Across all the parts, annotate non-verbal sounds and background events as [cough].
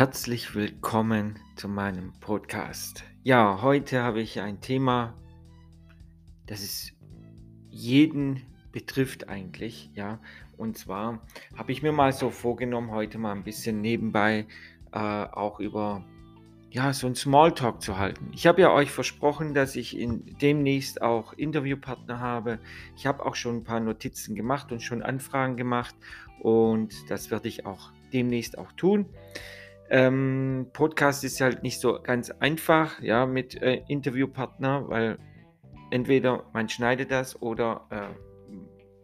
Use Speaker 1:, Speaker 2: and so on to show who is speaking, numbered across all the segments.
Speaker 1: Herzlich willkommen zu meinem Podcast. Ja, heute habe ich ein Thema, das es jeden betrifft eigentlich, ja. Und zwar habe ich mir mal so vorgenommen, heute mal ein bisschen nebenbei äh, auch über ja, so ein Smalltalk zu halten. Ich habe ja euch versprochen, dass ich in, demnächst auch Interviewpartner habe. Ich habe auch schon ein paar Notizen gemacht und schon Anfragen gemacht und das werde ich auch demnächst auch tun. Ähm, Podcast ist halt nicht so ganz einfach, ja, mit äh, Interviewpartner, weil entweder man schneidet das oder äh,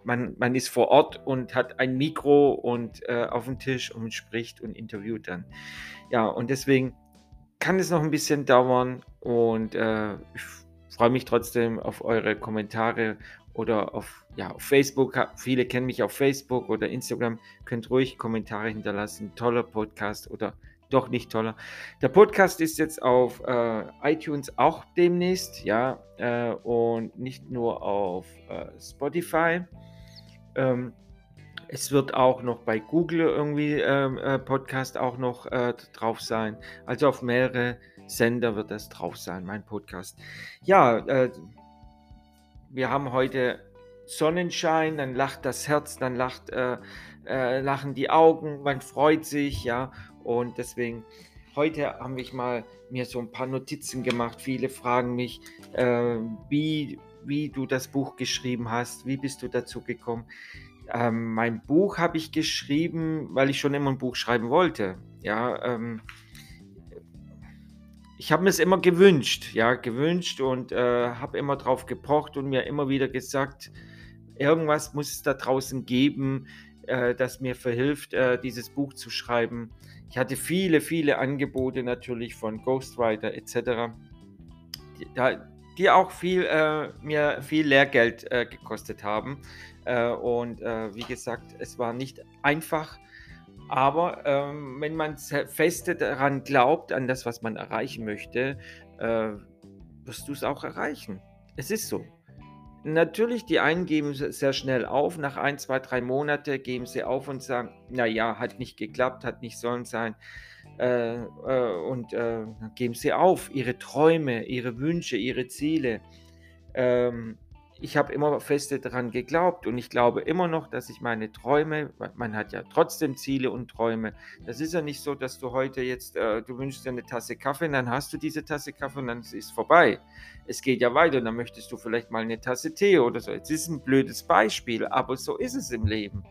Speaker 1: man, man ist vor Ort und hat ein Mikro und äh, auf dem Tisch und spricht und interviewt dann. Ja, und deswegen kann es noch ein bisschen dauern und äh, ich freue mich trotzdem auf eure Kommentare oder auf, ja, auf Facebook. Viele kennen mich auf Facebook oder Instagram. Könnt ruhig Kommentare hinterlassen. Toller Podcast oder doch nicht toller. Der Podcast ist jetzt auf äh, iTunes auch demnächst, ja, äh, und nicht nur auf äh, Spotify. Ähm, es wird auch noch bei Google irgendwie ähm, äh, Podcast auch noch äh, drauf sein. Also auf mehrere Sender wird das drauf sein, mein Podcast. Ja, äh, wir haben heute Sonnenschein, dann lacht das Herz, dann lacht, äh, äh, lachen die Augen, man freut sich, ja. Und deswegen, heute habe ich mal mir so ein paar Notizen gemacht. Viele fragen mich, äh, wie, wie du das Buch geschrieben hast, wie bist du dazu gekommen. Ähm, mein Buch habe ich geschrieben, weil ich schon immer ein Buch schreiben wollte. Ja, ähm, ich habe mir es immer gewünscht, ja, gewünscht und äh, habe immer drauf gepocht und mir immer wieder gesagt, irgendwas muss es da draußen geben, äh, das mir verhilft, äh, dieses Buch zu schreiben. Ich hatte viele, viele Angebote natürlich von Ghostwriter etc., die, die auch viel, äh, mir viel Lehrgeld äh, gekostet haben. Äh, und wie gesagt, es war nicht einfach. Aber ähm, wenn man feste daran glaubt, an das, was man erreichen möchte, wirst du es auch erreichen. Es ist so. Natürlich, die einen geben sehr schnell auf. Nach ein, zwei, drei Monate geben sie auf und sagen, naja, hat nicht geklappt, hat nicht sollen sein. Äh, äh, und äh, geben sie auf, ihre Träume, ihre Wünsche, ihre Ziele. Ähm, ich habe immer feste daran geglaubt und ich glaube immer noch, dass ich meine Träume, man hat ja trotzdem Ziele und Träume. Das ist ja nicht so, dass du heute jetzt, äh, du wünschst dir eine Tasse Kaffee und dann hast du diese Tasse Kaffee und dann ist es vorbei. Es geht ja weiter und dann möchtest du vielleicht mal eine Tasse Tee oder so. Jetzt ist ein blödes Beispiel, aber so ist es im Leben.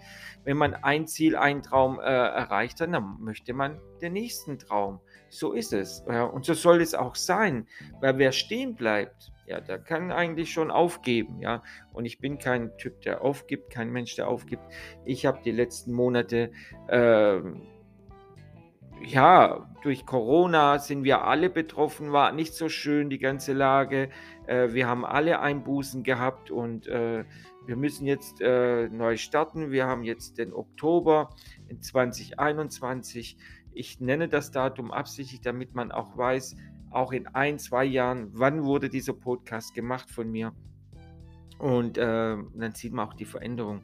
Speaker 1: Wenn man ein Ziel, einen Traum äh, erreicht hat, dann möchte man den nächsten Traum. So ist es. Ja, und so soll es auch sein, weil wer stehen bleibt, ja, der kann eigentlich schon aufgeben, ja. Und ich bin kein Typ, der aufgibt, kein Mensch, der aufgibt. Ich habe die letzten Monate, äh, ja, durch Corona sind wir alle betroffen, war nicht so schön die ganze Lage. Äh, wir haben alle Einbußen gehabt und äh, wir müssen jetzt äh, neu starten. Wir haben jetzt den Oktober in 2021. Ich nenne das Datum absichtlich, damit man auch weiß, auch in ein, zwei Jahren, wann wurde dieser Podcast gemacht von mir. Und äh, dann sieht man auch die Veränderung.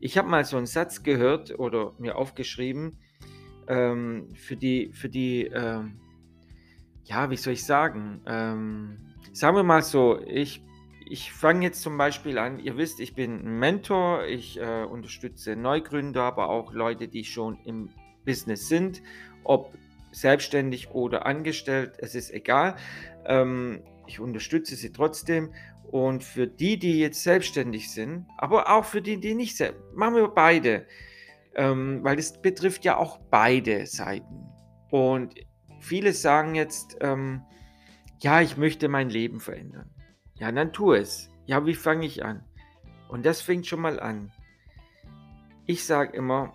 Speaker 1: Ich habe mal so einen Satz gehört oder mir aufgeschrieben ähm, für die, für die, ähm, ja, wie soll ich sagen? Ähm, sagen wir mal so, ich, ich fange jetzt zum Beispiel an, ihr wisst, ich bin ein Mentor, ich äh, unterstütze Neugründer, aber auch Leute, die schon im Business sind, ob selbstständig oder angestellt, es ist egal. Ähm, ich unterstütze sie trotzdem. Und für die, die jetzt selbstständig sind, aber auch für die, die nicht selbstständig machen wir beide, ähm, weil es betrifft ja auch beide Seiten. Und viele sagen jetzt, ähm, ja, ich möchte mein Leben verändern. Ja, dann tu es. Ja, wie fange ich an? Und das fängt schon mal an. Ich sage immer,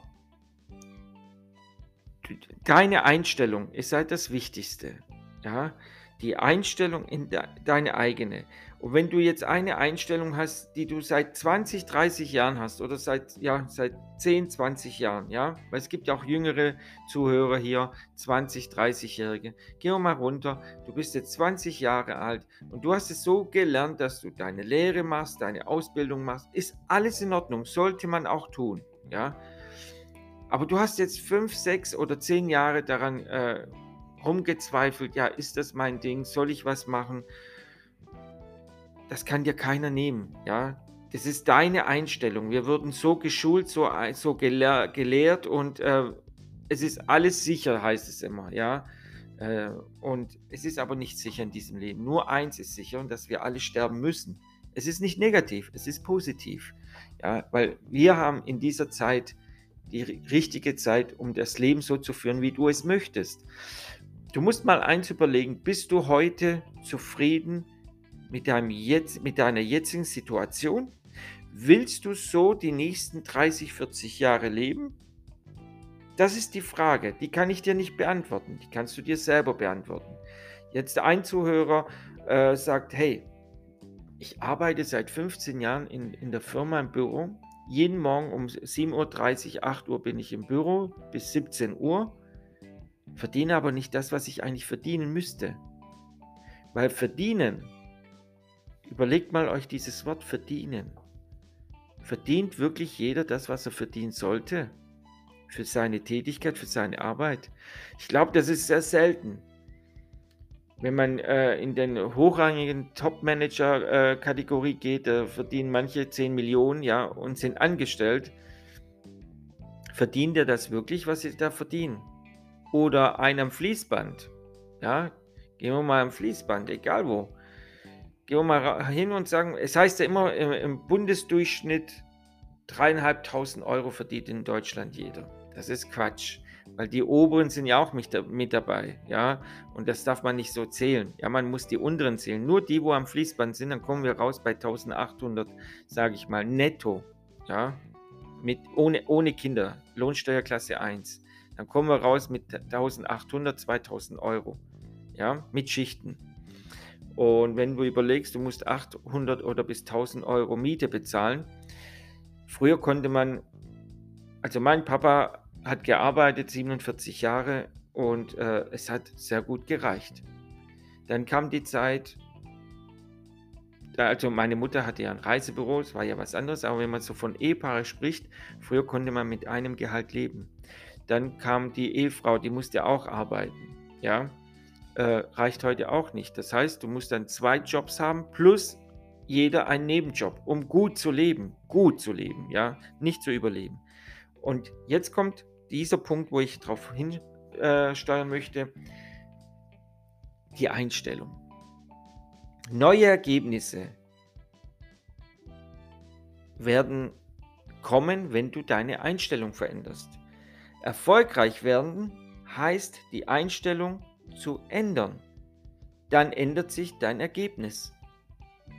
Speaker 1: deine Einstellung ist halt das Wichtigste. Ja, die Einstellung in de, deine eigene. Und wenn du jetzt eine Einstellung hast, die du seit 20, 30 Jahren hast oder seit, ja, seit 10, 20 Jahren, ja, weil es gibt ja auch jüngere Zuhörer hier, 20, 30-Jährige, geh mal runter, du bist jetzt 20 Jahre alt und du hast es so gelernt, dass du deine Lehre machst, deine Ausbildung machst, ist alles in Ordnung, sollte man auch tun, ja. Aber du hast jetzt fünf, sechs oder zehn Jahre daran äh, rumgezweifelt, ja, ist das mein Ding, soll ich was machen? Das kann dir keiner nehmen, ja. Das ist deine Einstellung. Wir wurden so geschult, so, so gelehr, gelehrt und äh, es ist alles sicher, heißt es immer, ja. Äh, und es ist aber nicht sicher in diesem Leben. Nur eins ist sicher und dass wir alle sterben müssen. Es ist nicht negativ, es ist positiv. Ja, weil wir haben in dieser Zeit die richtige Zeit, um das Leben so zu führen, wie du es möchtest. Du musst mal eins überlegen, bist du heute zufrieden mit, deinem jetzt, mit deiner jetzigen Situation? Willst du so die nächsten 30, 40 Jahre leben? Das ist die Frage, die kann ich dir nicht beantworten, die kannst du dir selber beantworten. Jetzt ein Zuhörer äh, sagt, hey, ich arbeite seit 15 Jahren in, in der Firma im Büro jeden Morgen um 7.30 Uhr, 8 Uhr bin ich im Büro bis 17 Uhr, verdiene aber nicht das, was ich eigentlich verdienen müsste. Weil verdienen, überlegt mal euch dieses Wort verdienen. Verdient wirklich jeder das, was er verdienen sollte? Für seine Tätigkeit, für seine Arbeit? Ich glaube, das ist sehr selten wenn man äh, in den hochrangigen Top-Manager-Kategorie äh, geht, da verdienen manche 10 Millionen, ja, und sind angestellt. Verdient er das wirklich, was sie da verdienen? Oder einer am Fließband, ja, gehen wir mal am Fließband, egal wo. Gehen wir mal hin und sagen, es heißt ja immer im, im Bundesdurchschnitt dreieinhalbtausend Euro verdient in Deutschland jeder. Das ist Quatsch. Weil die oberen sind ja auch mit, mit dabei, ja. Und das darf man nicht so zählen. Ja, man muss die unteren zählen. Nur die, wo am Fließband sind, dann kommen wir raus bei 1800, sage ich mal, netto, ja. Mit, ohne, ohne Kinder, Lohnsteuerklasse 1. Dann kommen wir raus mit 1800, 2000 Euro, ja, mit Schichten. Und wenn du überlegst, du musst 800 oder bis 1000 Euro Miete bezahlen. Früher konnte man, also mein Papa hat gearbeitet, 47 Jahre, und äh, es hat sehr gut gereicht. Dann kam die Zeit, also meine Mutter hatte ja ein Reisebüro, es war ja was anderes, aber wenn man so von Ehepaare spricht, früher konnte man mit einem Gehalt leben. Dann kam die Ehefrau, die musste auch arbeiten, ja, äh, reicht heute auch nicht. Das heißt, du musst dann zwei Jobs haben plus jeder einen Nebenjob, um gut zu leben, gut zu leben, ja, nicht zu überleben. Und jetzt kommt dieser Punkt, wo ich darauf hinsteuern äh, möchte, die Einstellung. Neue Ergebnisse werden kommen, wenn du deine Einstellung veränderst. Erfolgreich werden heißt, die Einstellung zu ändern. Dann ändert sich dein Ergebnis.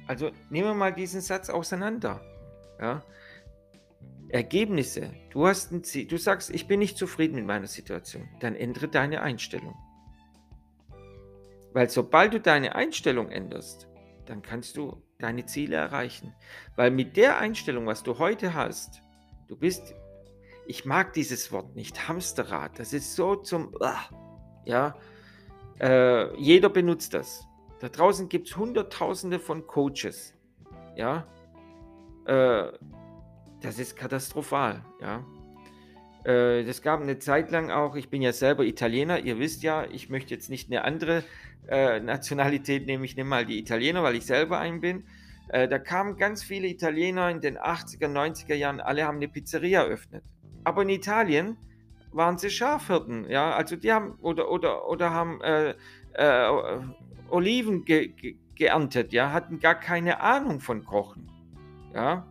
Speaker 1: Also nehmen wir mal diesen Satz auseinander. Ja? Ergebnisse. Du hast ein Ziel. Du sagst, ich bin nicht zufrieden mit meiner Situation. Dann ändere deine Einstellung. Weil sobald du deine Einstellung änderst, dann kannst du deine Ziele erreichen. Weil mit der Einstellung, was du heute hast, du bist, ich mag dieses Wort nicht, Hamsterrad. Das ist so zum, ja, äh, jeder benutzt das. Da draußen gibt es Hunderttausende von Coaches, ja, äh, das ist katastrophal, ja. Äh, das gab eine Zeit lang auch, ich bin ja selber Italiener, ihr wisst ja, ich möchte jetzt nicht eine andere äh, [laughs] Nationalität nehmen, ich nehme mal die Italiener, weil ich selber ein bin. Äh, da kamen ganz viele Italiener in den 80er, 90er Jahren, alle haben eine Pizzeria eröffnet. Aber in Italien waren sie Schafhirten, ja, also die haben oder oder oder haben äh, äh, Oliven ge ge geerntet, ja, hatten gar keine Ahnung von Kochen, ja.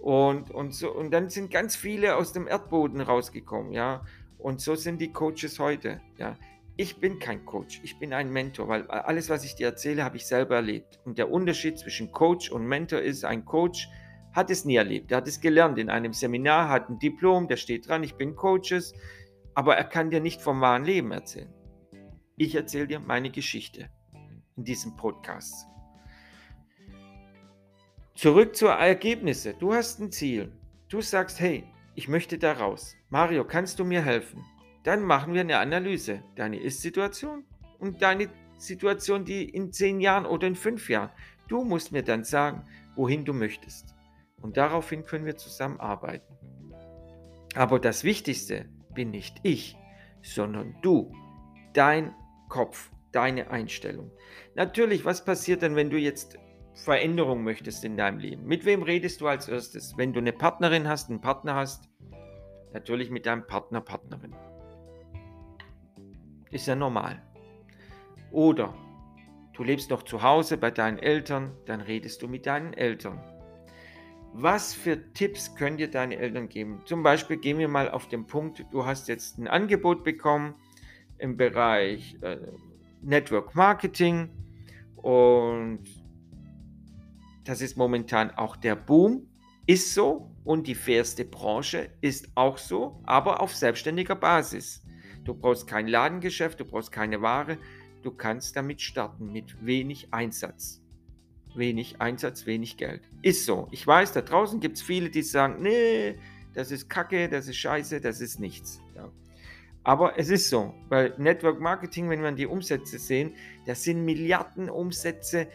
Speaker 1: Und, und, so, und dann sind ganz viele aus dem Erdboden rausgekommen, ja. Und so sind die Coaches heute, ja. Ich bin kein Coach, ich bin ein Mentor, weil alles, was ich dir erzähle, habe ich selber erlebt. Und der Unterschied zwischen Coach und Mentor ist, ein Coach hat es nie erlebt. Er hat es gelernt in einem Seminar, hat ein Diplom, der steht dran, ich bin Coaches, aber er kann dir nicht vom wahren Leben erzählen. Ich erzähle dir meine Geschichte in diesem Podcast. Zurück zu Ergebnisse. Du hast ein Ziel. Du sagst, hey, ich möchte da raus. Mario, kannst du mir helfen? Dann machen wir eine Analyse. Deine Ist-Situation und deine Situation, die in zehn Jahren oder in fünf Jahren. Du musst mir dann sagen, wohin du möchtest. Und daraufhin können wir zusammenarbeiten. Aber das Wichtigste bin nicht ich, sondern du, dein Kopf, deine Einstellung. Natürlich, was passiert denn, wenn du jetzt Veränderung möchtest in deinem Leben? Mit wem redest du als erstes? Wenn du eine Partnerin hast, einen Partner hast, natürlich mit deinem Partner, Partnerin. Ist ja normal. Oder du lebst noch zu Hause bei deinen Eltern, dann redest du mit deinen Eltern. Was für Tipps können dir deine Eltern geben? Zum Beispiel gehen wir mal auf den Punkt, du hast jetzt ein Angebot bekommen im Bereich äh, Network Marketing und das ist momentan auch der Boom, ist so und die fairste Branche ist auch so, aber auf selbstständiger Basis. Du brauchst kein Ladengeschäft, du brauchst keine Ware, du kannst damit starten mit wenig Einsatz. Wenig Einsatz, wenig Geld. Ist so. Ich weiß, da draußen gibt es viele, die sagen, nee, das ist Kacke, das ist Scheiße, das ist nichts. Ja. Aber es ist so, weil Network Marketing, wenn wir die Umsätze sehen, das sind Milliarden Umsätze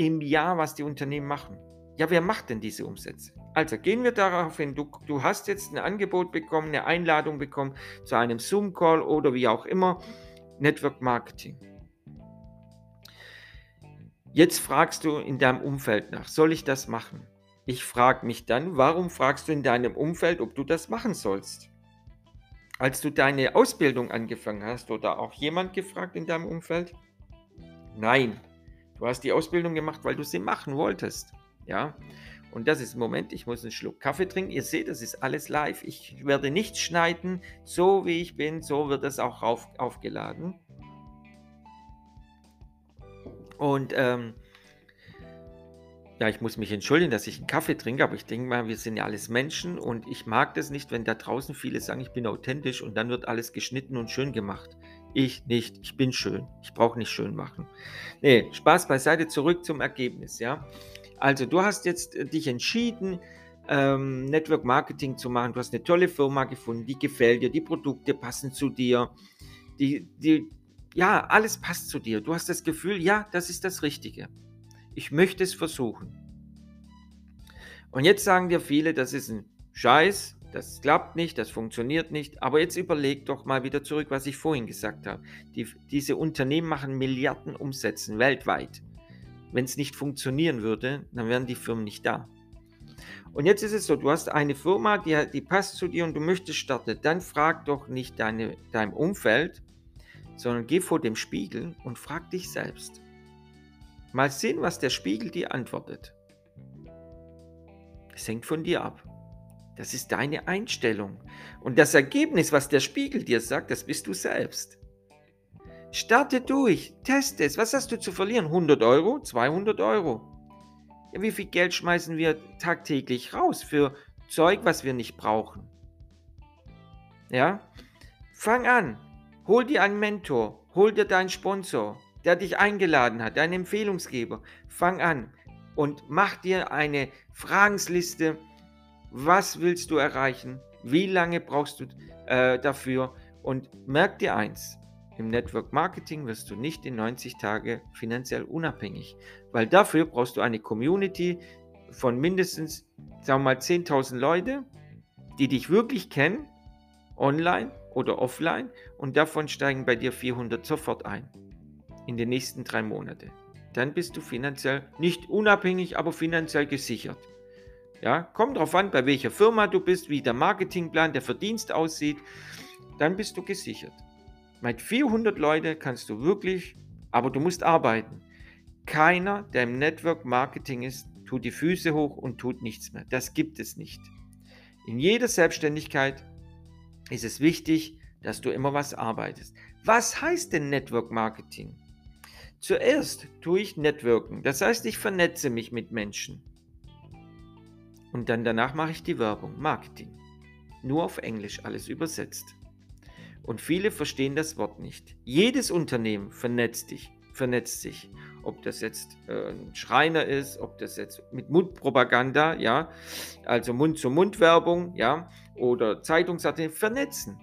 Speaker 1: im Jahr, was die Unternehmen machen. Ja, wer macht denn diese Umsätze? Also gehen wir darauf hin, du, du hast jetzt ein Angebot bekommen, eine Einladung bekommen zu einem Zoom-Call oder wie auch immer, Network Marketing. Jetzt fragst du in deinem Umfeld nach, soll ich das machen? Ich frage mich dann, warum fragst du in deinem Umfeld, ob du das machen sollst? Als du deine Ausbildung angefangen hast, oder auch jemand gefragt in deinem Umfeld? Nein, du hast die Ausbildung gemacht, weil du sie machen wolltest. Ja, und das ist, Moment, ich muss einen Schluck Kaffee trinken. Ihr seht, das ist alles live. Ich werde nichts schneiden. So wie ich bin, so wird es auch auf, aufgeladen. Und ähm, ja, ich muss mich entschuldigen, dass ich einen Kaffee trinke, aber ich denke mal, wir sind ja alles Menschen und ich mag das nicht, wenn da draußen viele sagen, ich bin authentisch und dann wird alles geschnitten und schön gemacht. Ich nicht, ich bin schön. Ich brauche nicht schön machen. Nee, Spaß beiseite, zurück zum Ergebnis, ja. Also du hast jetzt äh, dich entschieden, ähm, Network Marketing zu machen. Du hast eine tolle Firma gefunden, die gefällt dir, die Produkte passen zu dir, die, die, ja, alles passt zu dir. Du hast das Gefühl, ja, das ist das Richtige. Ich möchte es versuchen. Und jetzt sagen dir viele, das ist ein Scheiß, das klappt nicht, das funktioniert nicht. Aber jetzt überleg doch mal wieder zurück, was ich vorhin gesagt habe. Die, diese Unternehmen machen Milliarden Umsätzen weltweit. Wenn es nicht funktionieren würde, dann wären die Firmen nicht da. Und jetzt ist es so, du hast eine Firma, die, die passt zu dir und du möchtest starten. Dann frag doch nicht deine, deinem Umfeld, sondern geh vor dem Spiegel und frag dich selbst. Mal sehen, was der Spiegel dir antwortet. Es hängt von dir ab. Das ist deine Einstellung. Und das Ergebnis, was der Spiegel dir sagt, das bist du selbst. Starte durch, teste es. Was hast du zu verlieren? 100 Euro? 200 Euro? Ja, wie viel Geld schmeißen wir tagtäglich raus für Zeug, was wir nicht brauchen? Ja? Fang an. Hol dir einen Mentor. Hol dir deinen Sponsor, der dich eingeladen hat, deinen Empfehlungsgeber. Fang an und mach dir eine Fragensliste. Was willst du erreichen? Wie lange brauchst du äh, dafür? Und merk dir eins, im Network Marketing wirst du nicht in 90 Tage finanziell unabhängig, weil dafür brauchst du eine Community von mindestens, sagen wir mal, 10.000 Leute, die dich wirklich kennen, online oder offline, und davon steigen bei dir 400 sofort ein in den nächsten drei Monaten. Dann bist du finanziell nicht unabhängig, aber finanziell gesichert. Ja, kommt drauf an, bei welcher Firma du bist, wie der Marketingplan, der Verdienst aussieht, dann bist du gesichert. Mit 400 Leuten kannst du wirklich, aber du musst arbeiten. Keiner, der im Network Marketing ist, tut die Füße hoch und tut nichts mehr. Das gibt es nicht. In jeder Selbstständigkeit ist es wichtig, dass du immer was arbeitest. Was heißt denn Network Marketing? Zuerst tue ich Networken, das heißt, ich vernetze mich mit Menschen. Und dann danach mache ich die Werbung, Marketing. Nur auf Englisch alles übersetzt. Und viele verstehen das Wort nicht. Jedes Unternehmen vernetzt, dich, vernetzt sich. Ob das jetzt äh, ein Schreiner ist, ob das jetzt mit Mundpropaganda, ja, also Mund-zu-Mund-Werbung, ja, oder Zeitungsartikel, vernetzen.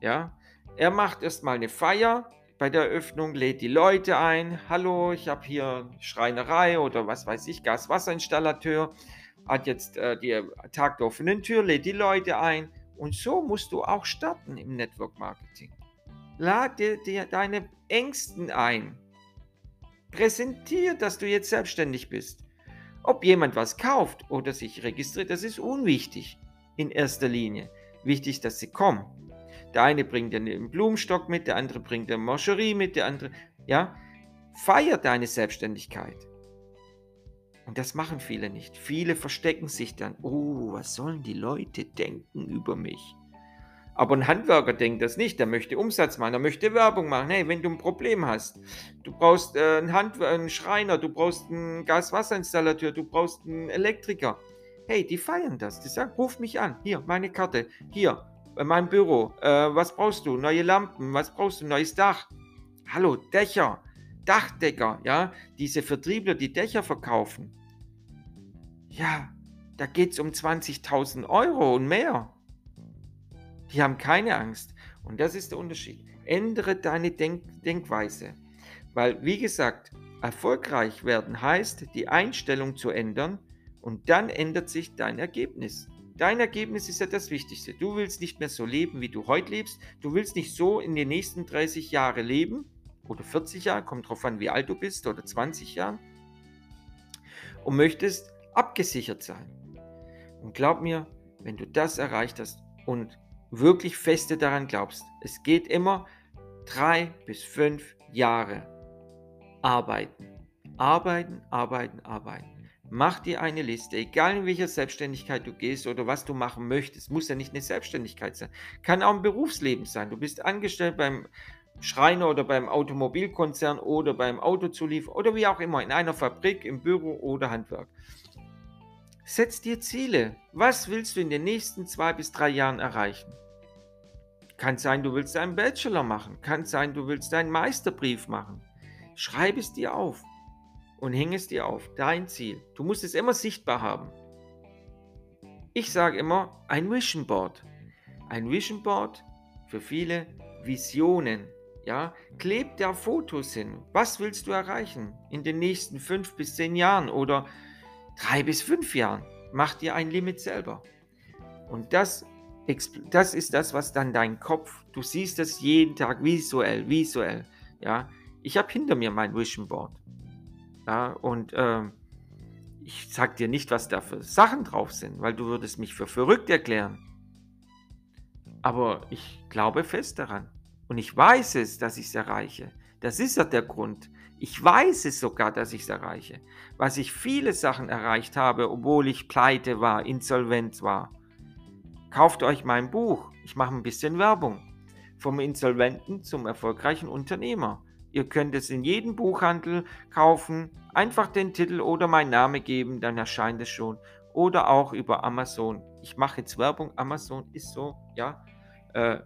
Speaker 1: Ja, er macht erstmal eine Feier bei der Eröffnung, lädt die Leute ein. Hallo, ich habe hier Schreinerei oder was weiß ich, Gaswasserinstallateur. Hat jetzt äh, die Tag der offenen Tür, lädt die Leute ein Und so musst du auch starten im Network Marketing. Lade dir deine Ängsten ein. Präsentier, dass du jetzt selbstständig bist. Ob jemand was kauft oder sich registriert, das ist unwichtig in erster Linie. Wichtig, dass sie kommen. Der eine bringt einen Blumenstock mit, der andere bringt eine Moscherie mit, der andere, ja. Feier deine Selbstständigkeit. Und das machen viele nicht. Viele verstecken sich dann. Oh, was sollen die Leute denken über mich? Aber ein Handwerker denkt das nicht. Der möchte Umsatz machen, er möchte Werbung machen. Hey, wenn du ein Problem hast, du brauchst äh, einen, Hand einen Schreiner, du brauchst einen Gaswasserinstallateur, du brauchst einen Elektriker. Hey, die feiern das. Die sagen, ruf mich an. Hier, meine Karte. Hier, in meinem Büro. Äh, was brauchst du? Neue Lampen. Was brauchst du? Neues Dach. Hallo, Dächer. Dachdecker. Ja, diese Vertriebler, die Dächer verkaufen. Ja, da geht es um 20.000 Euro und mehr. Die haben keine Angst. Und das ist der Unterschied. Ändere deine Denk Denkweise. Weil, wie gesagt, erfolgreich werden heißt, die Einstellung zu ändern und dann ändert sich dein Ergebnis. Dein Ergebnis ist ja das Wichtigste. Du willst nicht mehr so leben, wie du heute lebst. Du willst nicht so in den nächsten 30 Jahren leben oder 40 Jahre, kommt drauf an, wie alt du bist, oder 20 Jahren. Und möchtest abgesichert sein. Und glaub mir, wenn du das erreicht hast und wirklich feste daran glaubst, es geht immer drei bis fünf Jahre arbeiten. Arbeiten, arbeiten, arbeiten. Mach dir eine Liste, egal in welcher Selbstständigkeit du gehst oder was du machen möchtest. Muss ja nicht eine Selbstständigkeit sein. Kann auch ein Berufsleben sein. Du bist angestellt beim Schreiner oder beim Automobilkonzern oder beim Autozulieferer oder wie auch immer, in einer Fabrik, im Büro oder Handwerk. Setz dir Ziele. Was willst du in den nächsten zwei bis drei Jahren erreichen? Kann sein, du willst einen Bachelor machen. Kann sein, du willst einen Meisterbrief machen. Schreib es dir auf und häng es dir auf. Dein Ziel. Du musst es immer sichtbar haben. Ich sage immer ein Vision Board. Ein Vision Board für viele Visionen. Ja, kleb da Fotos hin. Was willst du erreichen in den nächsten fünf bis zehn Jahren oder drei bis fünf Jahren? Mach dir ein Limit selber. Und das das ist das, was dann dein Kopf, du siehst das jeden Tag visuell, visuell. Ja, ich habe hinter mir mein Vision Board. Ja, und äh, ich sag dir nicht, was da für Sachen drauf sind, weil du würdest mich für verrückt erklären. Aber ich glaube fest daran. Und ich weiß es, dass ich es erreiche. Das ist ja der Grund. Ich weiß es sogar, dass ich es erreiche. Was ich viele Sachen erreicht habe, obwohl ich pleite war, insolvent war Kauft euch mein Buch. Ich mache ein bisschen Werbung. Vom Insolventen zum erfolgreichen Unternehmer. Ihr könnt es in jedem Buchhandel kaufen. Einfach den Titel oder meinen Namen geben, dann erscheint es schon. Oder auch über Amazon. Ich mache jetzt Werbung. Amazon ist so, ja. Äh,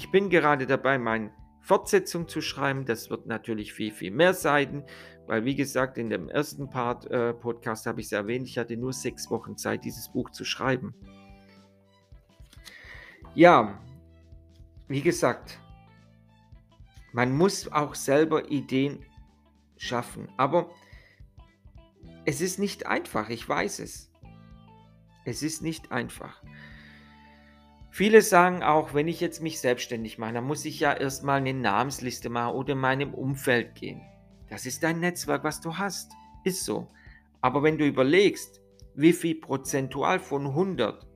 Speaker 1: ich bin gerade dabei, meine Fortsetzung zu schreiben. Das wird natürlich viel, viel mehr Seiten, weil wie gesagt, in dem ersten Part äh, Podcast habe ich es erwähnt, ich hatte nur sechs Wochen Zeit, dieses Buch zu schreiben. Ja, wie gesagt, man muss auch selber Ideen schaffen. Aber es ist nicht einfach, ich weiß es. Es ist nicht einfach. Viele sagen auch, wenn ich jetzt mich selbstständig mache, dann muss ich ja erstmal eine Namensliste machen oder in meinem Umfeld gehen. Das ist dein Netzwerk, was du hast. Ist so. Aber wenn du überlegst, wie viel prozentual von 100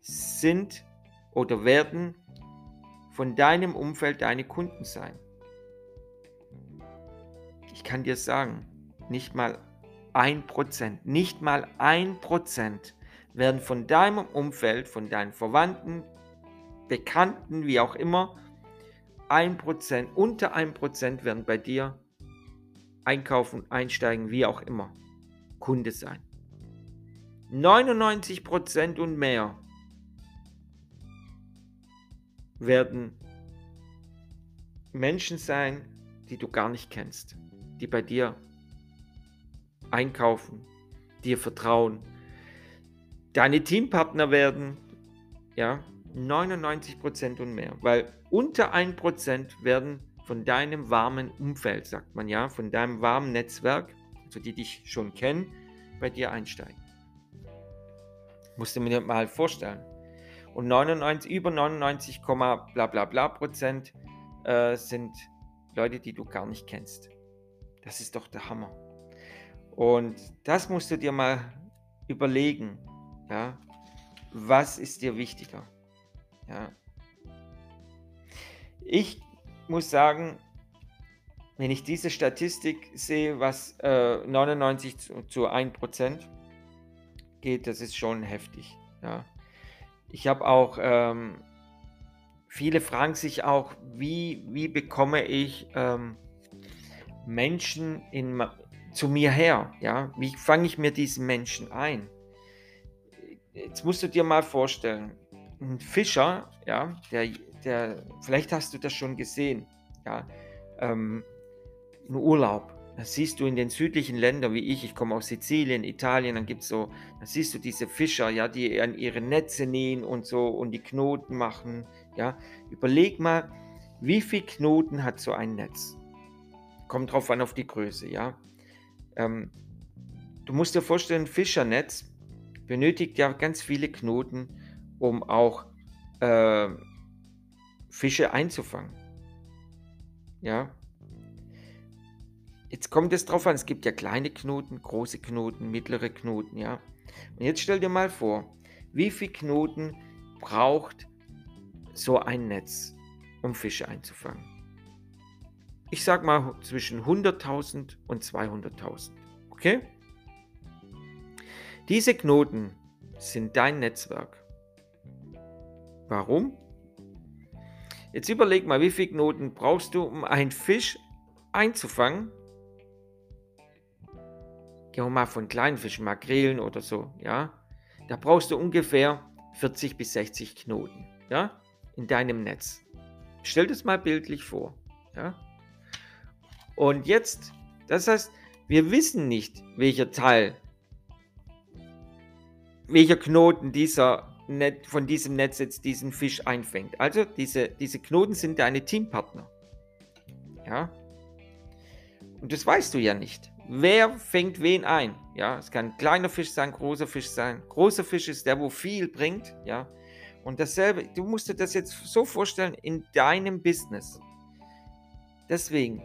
Speaker 1: sind oder werden von deinem Umfeld deine Kunden sein. Ich kann dir sagen, nicht mal ein Prozent, nicht mal ein Prozent werden von deinem Umfeld, von deinen Verwandten, Bekannten, wie auch immer, ein Prozent, unter ein Prozent werden bei dir einkaufen, einsteigen, wie auch immer, Kunde sein. 99 Prozent und mehr werden Menschen sein, die du gar nicht kennst, die bei dir einkaufen, dir vertrauen, deine Teampartner werden, ja, 99% und mehr, weil unter 1% werden von deinem warmen Umfeld, sagt man ja, von deinem warmen Netzwerk, also die dich schon kennen, bei dir einsteigen. Musst du mir mal vorstellen. und 99, über 99, bla bla bla Prozent äh, sind Leute, die du gar nicht kennst. Das ist doch der Hammer. Und das musst du dir mal überlegen. Ja? Was ist dir wichtiger? Ja. Ich muss sagen, wenn ich diese Statistik sehe, was äh, 99 zu, zu 1% geht, das ist schon heftig. Ja. Ich habe auch, ähm, viele fragen sich auch, wie, wie bekomme ich ähm, Menschen in, zu mir her? Ja? Wie fange ich mir diesen Menschen ein? Jetzt musst du dir mal vorstellen, ein Fischer, ja, der, der, vielleicht hast du das schon gesehen, ja, ähm, im Urlaub. Das siehst du in den südlichen Ländern wie ich, ich komme aus Sizilien, Italien, dann gibt es so, da siehst du diese Fischer, ja, die an ihre Netze nähen und so und die Knoten machen, ja. Überleg mal, wie viel Knoten hat so ein Netz? Kommt drauf an auf die Größe, ja. Ähm, du musst dir vorstellen, ein Fischernetz benötigt ja ganz viele Knoten, um auch äh, Fische einzufangen. Ja. Jetzt kommt es drauf an, es gibt ja kleine Knoten, große Knoten, mittlere Knoten, ja. Und jetzt stell dir mal vor, wie viele Knoten braucht so ein Netz, um Fische einzufangen? Ich sag mal zwischen 100.000 und 200.000. Okay? Diese Knoten sind dein Netzwerk. Warum? Jetzt überleg mal, wie viele Knoten brauchst du, um einen Fisch einzufangen? Gehen wir mal von kleinen Fischen, Makrelen oder so, ja? Da brauchst du ungefähr 40 bis 60 Knoten, ja? In deinem Netz. Stell das mal bildlich vor, ja? Und jetzt, das heißt, wir wissen nicht, welcher Teil, welcher Knoten dieser Net, von diesem Netz jetzt diesen Fisch einfängt. Also diese, diese Knoten sind deine Teampartner. Ja. Und das weißt du ja nicht. Wer fängt wen ein? Ja, es kann ein kleiner Fisch sein, großer Fisch sein. Großer Fisch ist der, wo viel bringt. Ja. Und dasselbe, du musst dir das jetzt so vorstellen in deinem Business. Deswegen,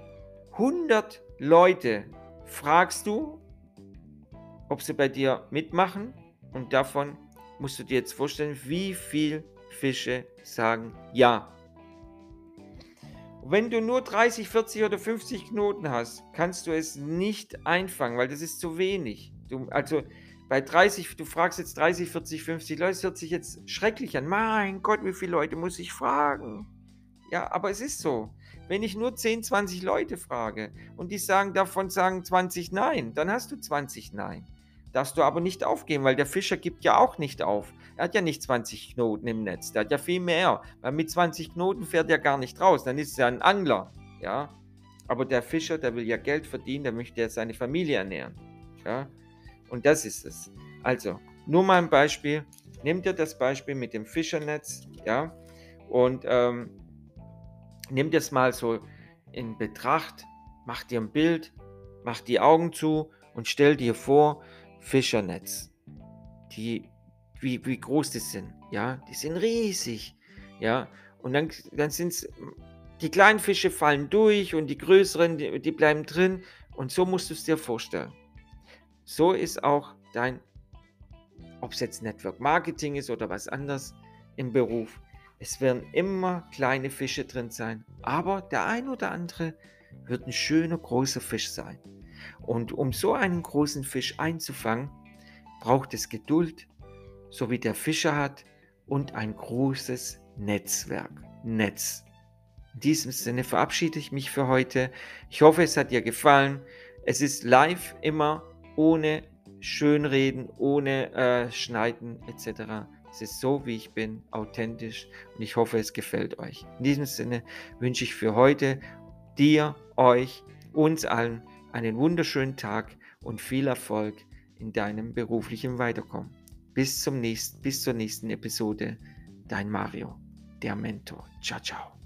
Speaker 1: 100 Leute fragst du, ob sie bei dir mitmachen und davon musst du dir jetzt vorstellen, wie viele Fische sagen ja. wenn du nur 30, 40 oder 50 Knoten hast, kannst du es nicht einfangen, weil das ist zu wenig. Du, also bei 30, du fragst jetzt 30, 40, 50 Leute, das hört sich jetzt schrecklich an. Mein Gott, wie viele Leute muss ich fragen? Ja, aber es ist so. Wenn ich nur 10, 20 Leute frage und die sagen davon sagen 20 Nein, dann hast du 20 Nein darfst du aber nicht aufgeben, weil der Fischer gibt ja auch nicht auf. Er hat ja nicht 20 Knoten im Netz, der hat ja viel mehr. Weil mit 20 Knoten fährt er gar nicht raus, dann ist er ein Angler, ja. Aber der Fischer, der will ja Geld verdienen, der möchte ja seine Familie ernähren, ja. Und das ist es. Also, nur mal ein Beispiel. Nimm dir das Beispiel mit dem Fischernetz, ja, und ähm, nimm das mal so in Betracht, mach dir ein Bild, mach die Augen zu und stell dir vor, Fischernetz. Die, wie, wie groß die sind, ja, die sind riesig, ja, und dann, dann sind es, die kleinen Fische fallen durch und die größeren, die, die bleiben drin und so musst du es dir vorstellen. So ist auch dein, ob es jetzt Network Marketing ist oder was anderes im Beruf, es werden immer kleine Fische drin sein, aber der ein oder andere wird ein schöner großer Fisch sein. Und um so einen großen Fisch einzufangen, braucht es Geduld, so wie der Fischer hat, und ein großes Netzwerk. Netz. In diesem Sinne verabschiede ich mich für heute. Ich hoffe, es hat dir gefallen. Es ist live immer ohne Schönreden, ohne äh, Schneiden etc. Es ist so, wie ich bin, authentisch und ich hoffe, es gefällt euch. In diesem Sinne wünsche ich für heute dir, euch, uns allen einen wunderschönen Tag und viel Erfolg in deinem beruflichen Weiterkommen. Bis, zum nächsten, bis zur nächsten Episode. Dein Mario, der Mentor. Ciao, ciao.